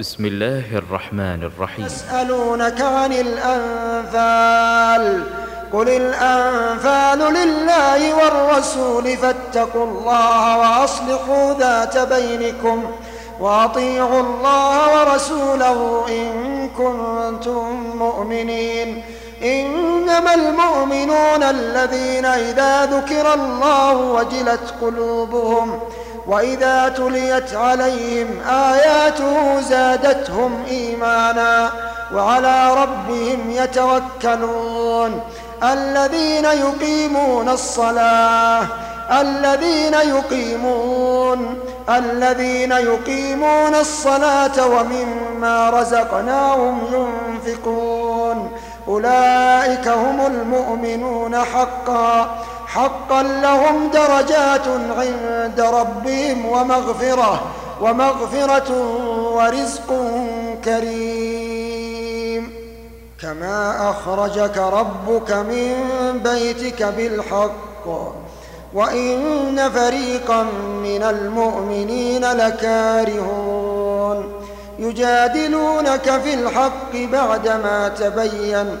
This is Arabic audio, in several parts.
بسم الله الرحمن الرحيم. يسألونك عن الأنفال قل الأنفال لله والرسول فاتقوا الله وأصلحوا ذات بينكم وأطيعوا الله ورسوله إن كنتم مؤمنين. إنما المؤمنون الذين إذا ذكر الله وجلت قلوبهم وإذا تليت عليهم آياته زادتهم إيمانا وعلى ربهم يتوكلون. الذين يقيمون الصلاة الذين يقيمون الذين يقيمون الصلاة ومما رزقناهم ينفقون. أولئك هم المؤمنون حقا. حقا لهم درجات عند ربهم ومغفرة ومغفرة ورزق كريم. كما أخرجك ربك من بيتك بالحق وإن فريقا من المؤمنين لكارهون. يجادلونك في الحق بعدما تبين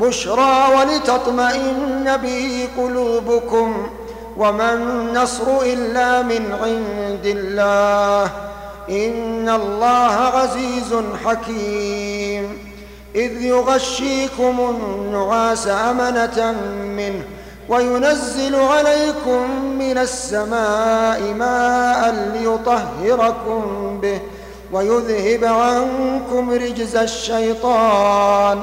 بشرى ولتطمئن به قلوبكم وما النصر إلا من عند الله إن الله عزيز حكيم إذ يغشيكم النعاس أمنة منه وينزل عليكم من السماء ماء ليطهركم به ويذهب عنكم رجز الشيطان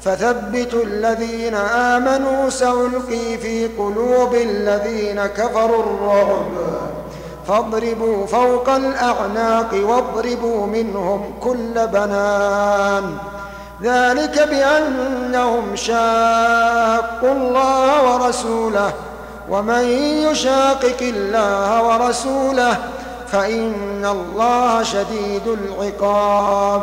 فثبتوا الذين آمنوا سألقي في قلوب الذين كفروا الرعب. فاضربوا فوق الأعناق واضربوا منهم كل بنان. ذلك بأنهم شاقوا الله ورسوله ومن يشاقق الله ورسوله فإن الله شديد العقاب.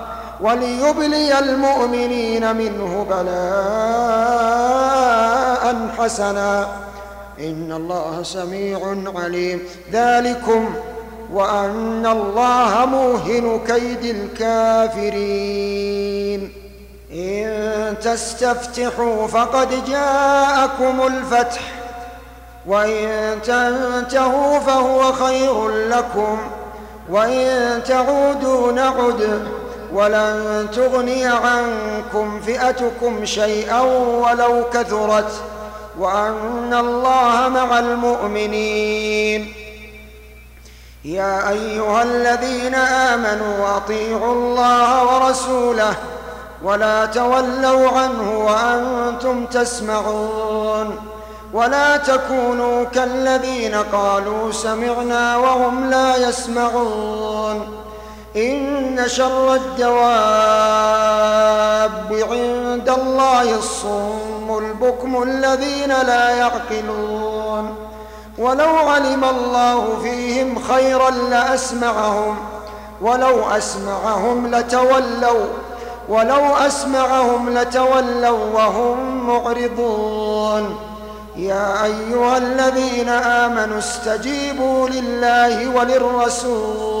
وليبلي المؤمنين منه بلاء حسنا. إن الله سميع عليم. ذلكم وأن الله موهن كيد الكافرين. إن تستفتحوا فقد جاءكم الفتح. وإن تنتهوا فهو خير لكم. وإن تعودوا نعد ولن تغني عنكم فئتكم شيئا ولو كثرت وأن الله مع المؤمنين. يا أيها الذين آمنوا أطيعوا الله ورسوله ولا تولوا عنه وأنتم تسمعون. ولا تكونوا كالذين قالوا سمعنا وهم لا يسمعون. إن شر الدواب عند الله الصم البكم الذين لا يعقلون. ولو علم الله فيهم خيرا لأسمعهم ولو أسمعهم لتولوا ولو أسمعهم لتولوا وهم معرضون. يا أيها الذين آمنوا استجيبوا لله وللرسول.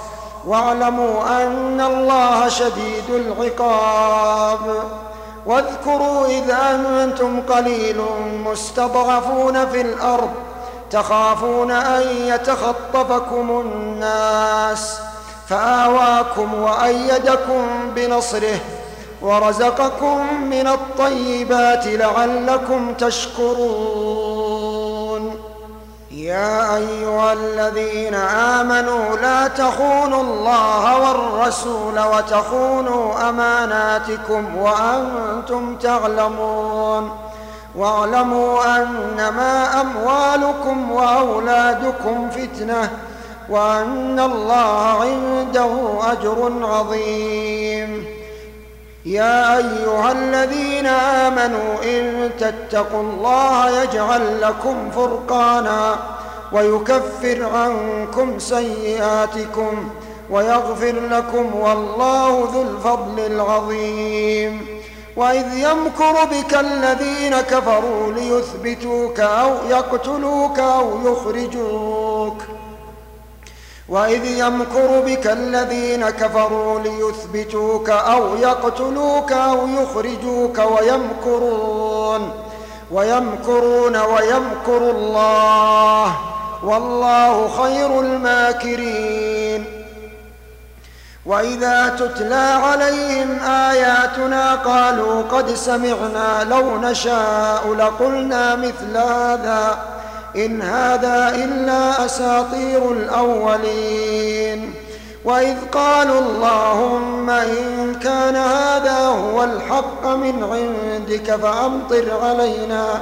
واعلموا أن الله شديد العقاب. واذكروا إذ أنتم قليل مستضعفون في الأرض تخافون أن يتخطفكم الناس. فآواكم وأيدكم بنصره ورزقكم من الطيبات لعلكم تشكرون. يا أيها الذين آمنوا لا تخونوا الله والرسول وتخونوا أماناتكم وأنتم تعلمون. واعلموا أنما أموالكم وأولادكم فتنةٌ وأن الله عنده أجر عظيم. يا أيها الذين آمنوا إن تتقوا الله يجعل لكم فرقانا ويكفر عنكم سيئاتكم ويغفر لكم والله ذو الفضل العظيم. وإذ يمكر بك الذين كفروا ليثبتوك أو يقتلوك أو يخرجوك. وإذ يمكر بك الذين كفروا ليثبتوك أو يقتلوك أو يخرجوك ويمكرون ويمكرون ويمكر الله. والله خير الماكرين. وإذا تتلى عليهم آياتنا قالوا قد سمعنا لو نشاء لقلنا مثل هذا. إن هذا إلا أساطير الأولين. وإذ قالوا اللهم إن كان هذا هو الحق من عندك فأمطر علينا.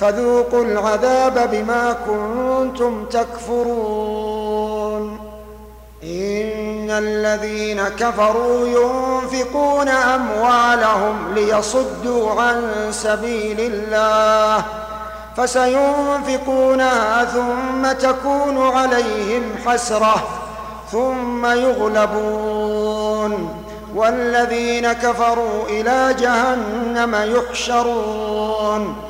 فذوقوا العذاب بما كنتم تكفرون. إن الذين كفروا ينفقون أموالهم ليصدوا عن سبيل الله فسينفقونها ثم تكون عليهم حسرة ثم يغلبون. والذين كفروا إلى جهنم يحشرون.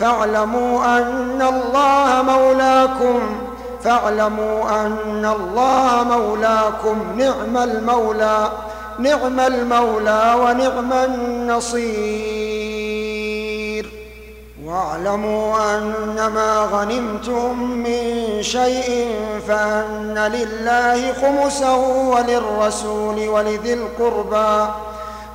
فاعلموا أن الله مولاكم فاعلموا أن الله مولاكم نعم المولى نعم المولى ونعم النصير. واعلموا أنما غنمتم من شيء فأن لله خمسه وللرسول ولذي القربى.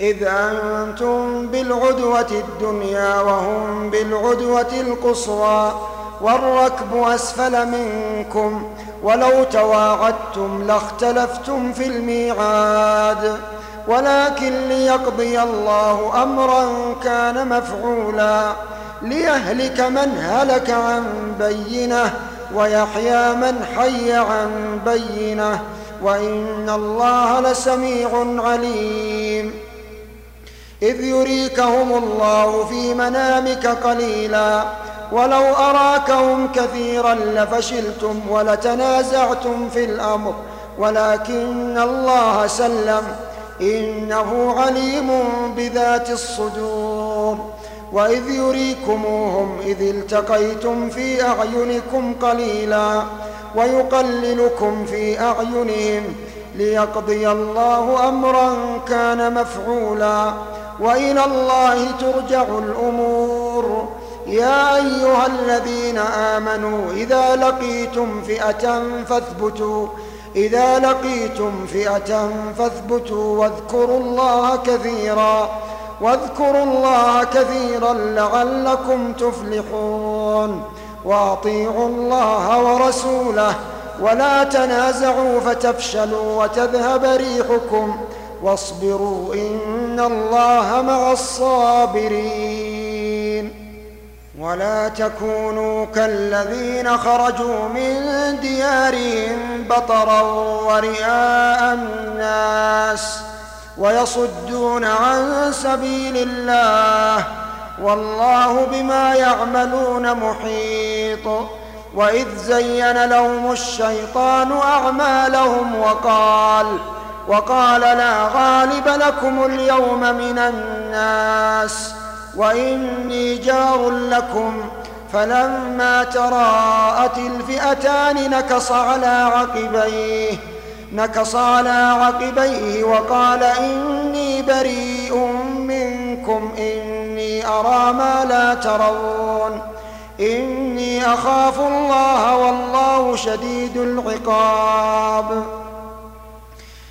إذ أنتم بالعدوة الدنيا وهم بالعدوة القصوى والركب أسفل منكم ولو تواعدتم لاختلفتم في الميعاد ولكن ليقضي الله أمرا كان مفعولا ليهلك من هلك عن بينة ويحيى من حي عن بينة وإن الله لسميع عليم إذ يريكهم الله في منامك قليلا. ولو أراكهم كثيرا لفشلتم ولتنازعتم في الأمر. ولكن الله سلم. إنه عليم بذات الصدور. وإذ يريكموهم إذ التقيتم في أعينكم قليلا. ويقللكم في أعينهم ليقضي الله أمرا كان مفعولا. وإلى الله ترجع الأمور. يا أيها الذين آمنوا إذا لقيتم فئة فاثبتوا إذا لقيتم فئة فاثبتوا واذكروا الله كثيرا واذكروا الله كثيرا لعلكم تفلحون. وأطيعوا الله ورسوله ولا تنازعوا فتفشلوا وتذهب ريحكم. واصبروا إن الله مع الصابرين ولا تكونوا كالذين خرجوا من ديارهم بطرا ورئاء الناس ويصدون عن سبيل الله والله بما يعملون محيط وإذ زين لهم الشيطان أعمالهم وقال وقال لا غالب لكم اليوم من الناس وإني جار لكم فلما تراءت الفئتان نكص على عقبيه نكص على عقبيه وقال إني بريء منكم إني أرى ما لا ترون إني أخاف الله والله شديد العقاب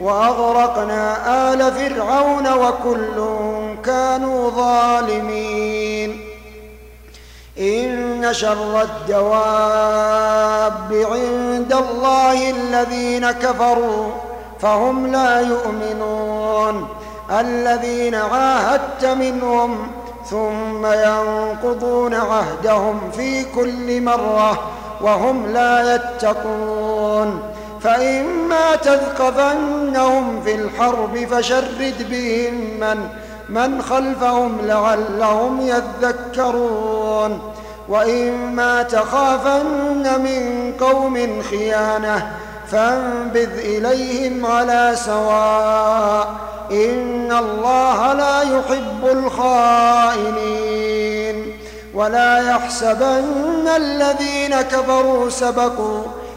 وأغرقنا آل فرعون وكل كانوا ظالمين. إن شر الدواب عند الله الذين كفروا فهم لا يؤمنون. الذين عاهدت منهم ثم ينقضون عهدهم في كل مرة وهم لا يتقون. فإما تثقفنهم في الحرب فشرد بهم من من خلفهم لعلهم يذكرون. وإما تخافن من قوم خيانة فانبذ إليهم على سواء. إن الله لا يحب الخائنين. ولا يحسبن الذين كفروا سبقوا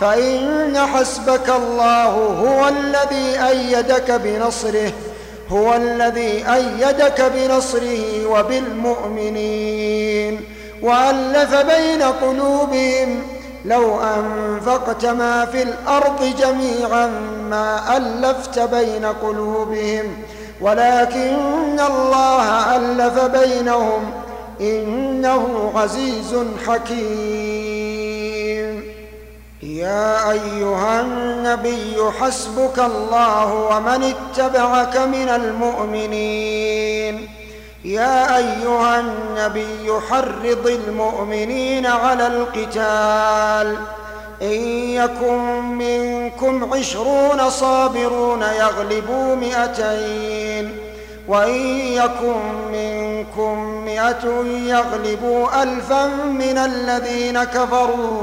فإن حسبك الله هو الذي أيدك بنصره هو الذي أيدك بنصره وبالمؤمنين وألف بين قلوبهم لو أنفقت ما في الأرض جميعا ما ألفت بين قلوبهم ولكن الله ألف بينهم إنه عزيز حكيم. يا أيها النبي حسبك الله ومن اتبعك من المؤمنين. يا أيها النبي حرض المؤمنين على القتال. إن يكن منكم عشرون صابرون يغلبوا مئتين. وإن يكن منكم مئة يغلبوا ألفا من الذين كفروا.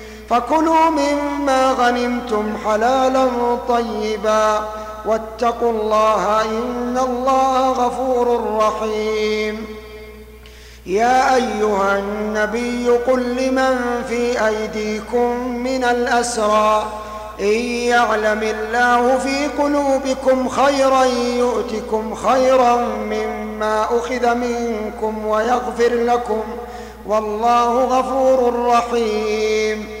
فكلوا مما غنمتم حلالا طيبا واتقوا الله إن الله غفور رحيم. يا أيها النبي قل لمن في أيديكم من الأسرى إن يعلم الله في قلوبكم خيرا يؤتكم خيرا مما أخذ منكم ويغفر لكم والله غفور رحيم.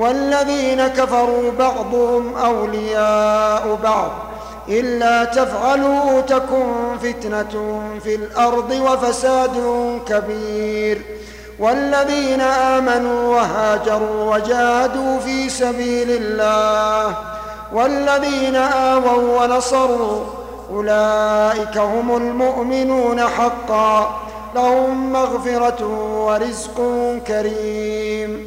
والذين كفروا بعضهم أولياء بعض إلا تفعلوا تكن فتنة في الأرض وفساد كبير والذين آمنوا وهاجروا وجاهدوا في سبيل الله والذين آووا ونصروا أولئك هم المؤمنون حقا لهم مغفرة ورزق كريم